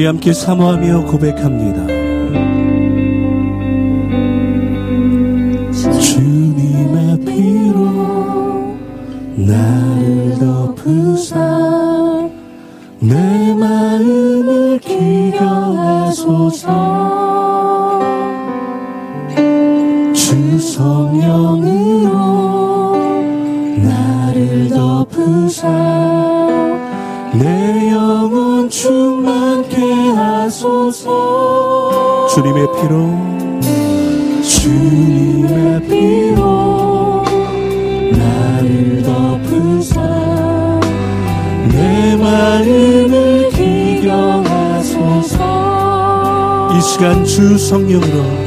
우리 함께 사모하며 고백합니다. 주님의 피로 나를 덮으사 내 마음을 기경하소서 주 성령으로 나를 덮으사 하소서 주님의 피로. 주님의 피로 나를 덮으사 내 마음을 기경하소서. 이 시간 주 성령으로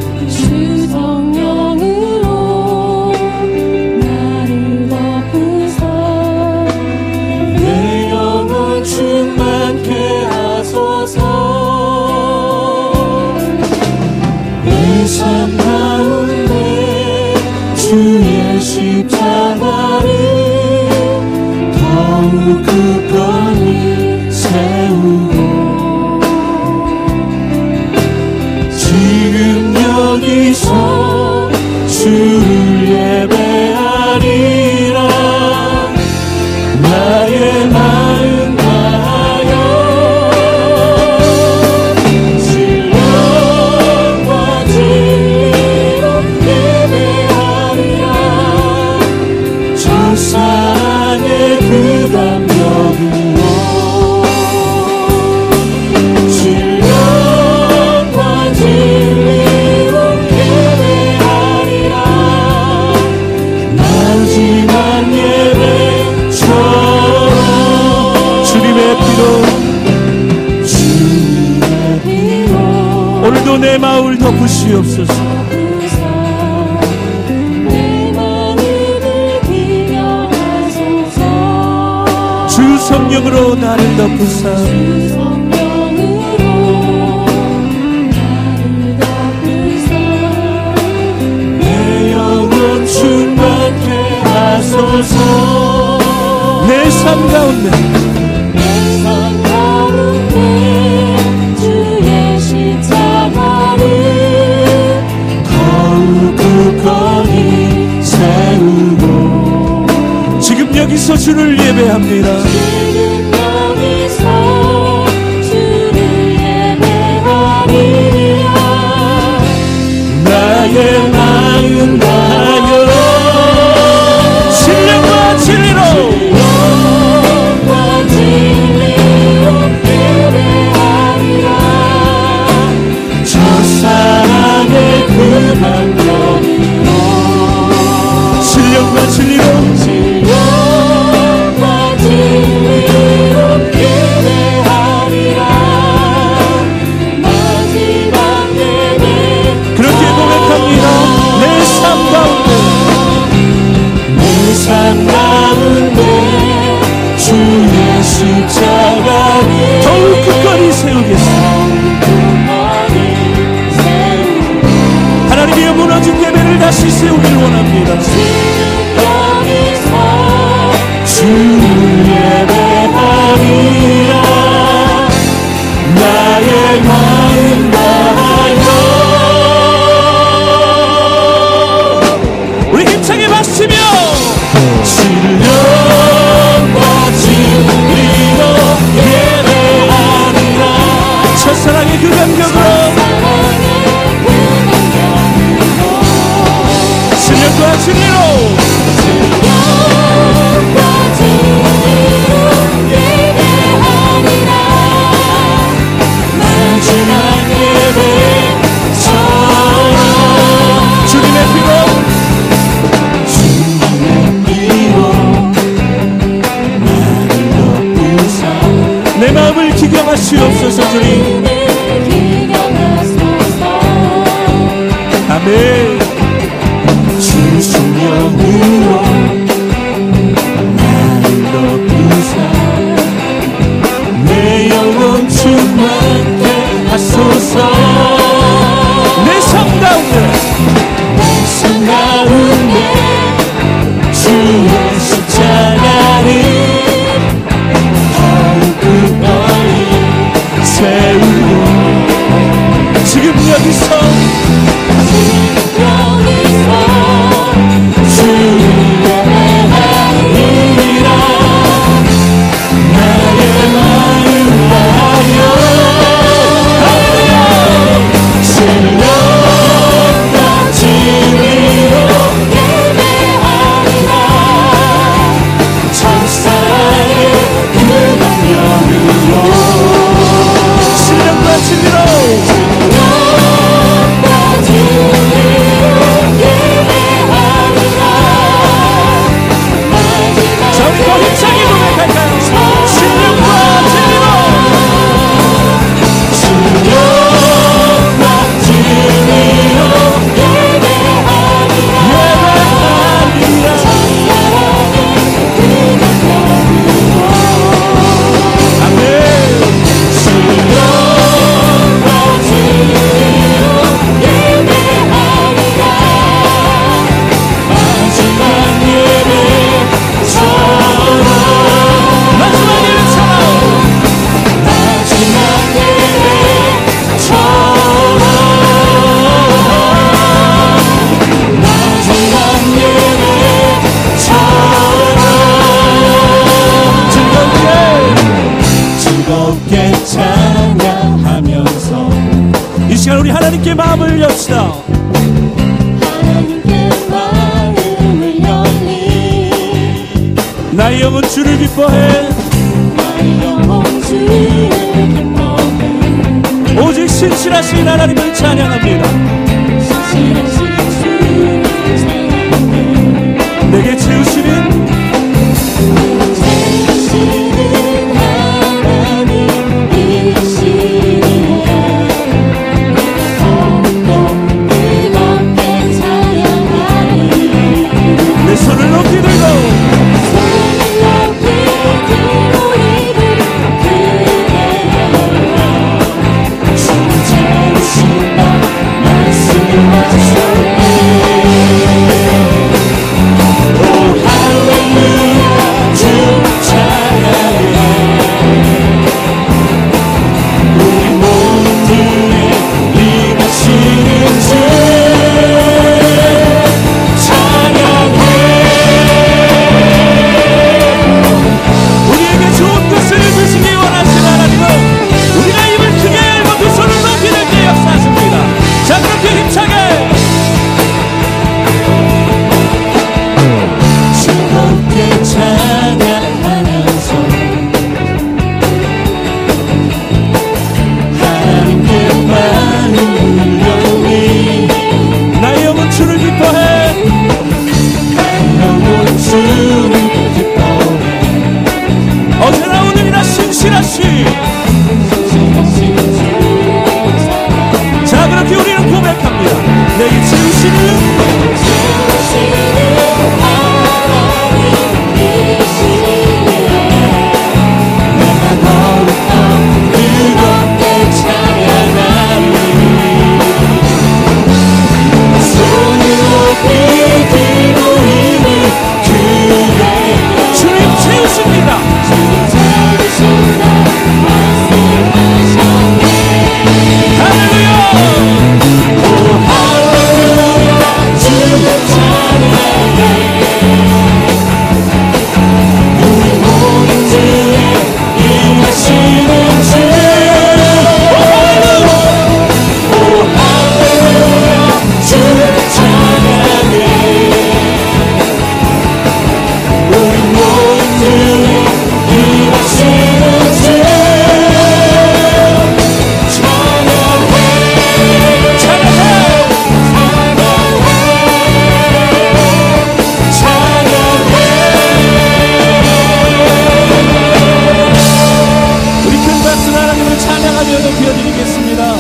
to 서울 덮으시옵소서. 성령으로 나를 덮으사. 내 삶 가운데 합니다 to dream. 하나님께 마음을 엽시다. 하나님께 마음을 열리 나의 영혼 주를 기뻐해. 나의 영혼 주를 기뻐해 오직 신실하신 하나님을 찬양합니다. 신실하신 하나님을 찬양하며 높여드리겠습니다.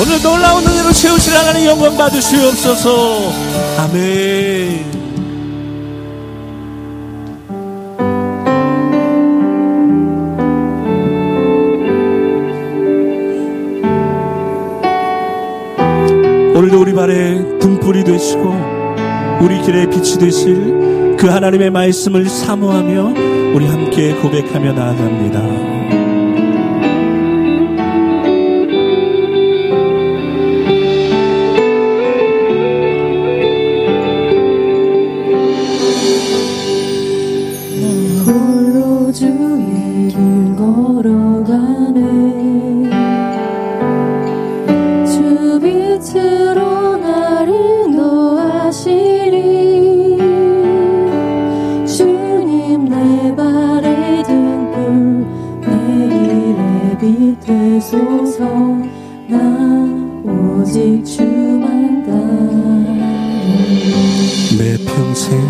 오늘 놀라운 은혜로 채우실 하나님 영광 받으시옵소서. 아멘. 오늘도 우리 발에 등불이 되시고 우리 길에 빛이 되실 그 하나님의 말씀을 사모하며 우리 함께 고백하며 나아갑니다. 소속 나 오직 주만 따내 평생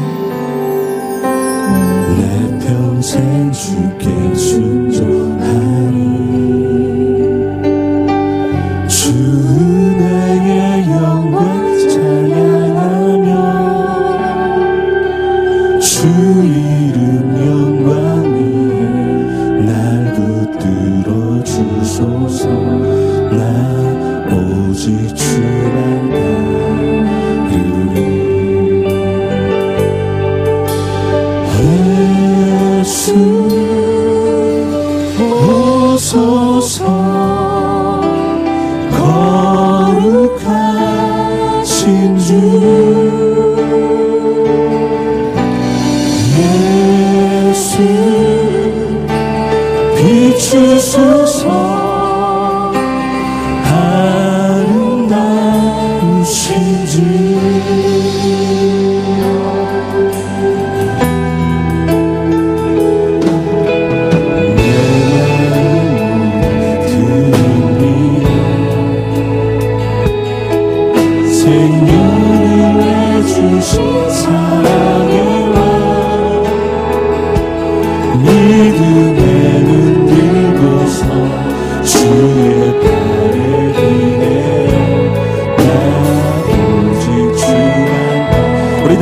내 평생 주께 순종하리. 来不及。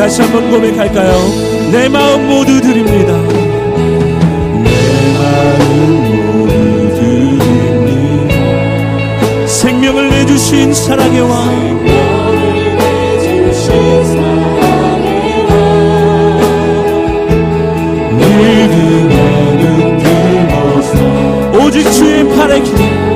다시 한번 고백할까요? 내 마음 모두 드립니다. 내 마음 모두 드립니다. 생명을 내주신 사랑의 왕. 오직 주의 팔에 기대.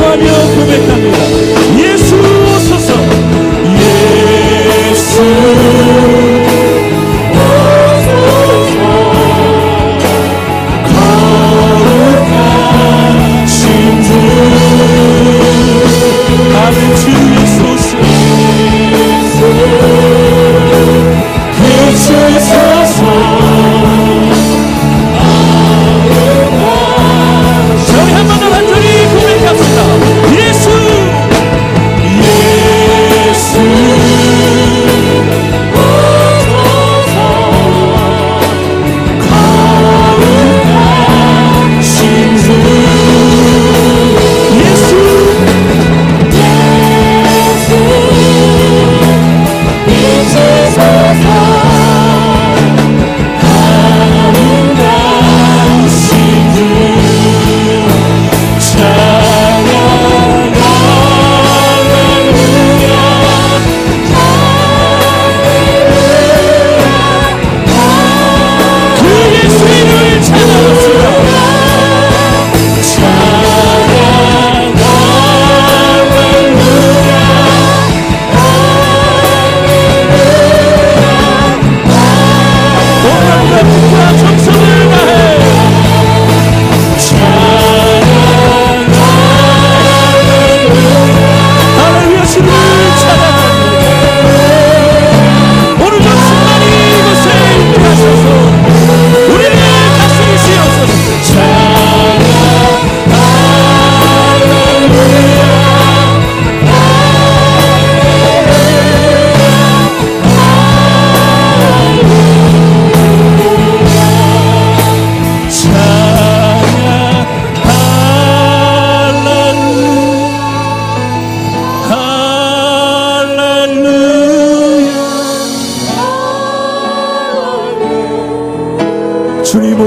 upon you.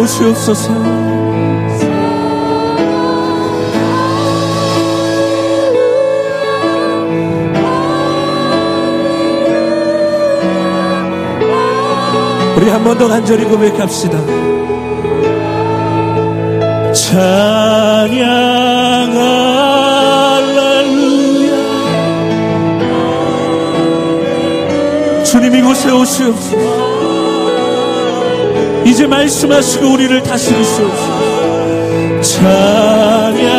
도우시옵소서. 우리 한 번 더 간절히 고백합시다. 찬양 할렐루야. 주님 이곳에 오시옵소서. 이제 말씀하시고 우리를 다스리시옵소서 찬양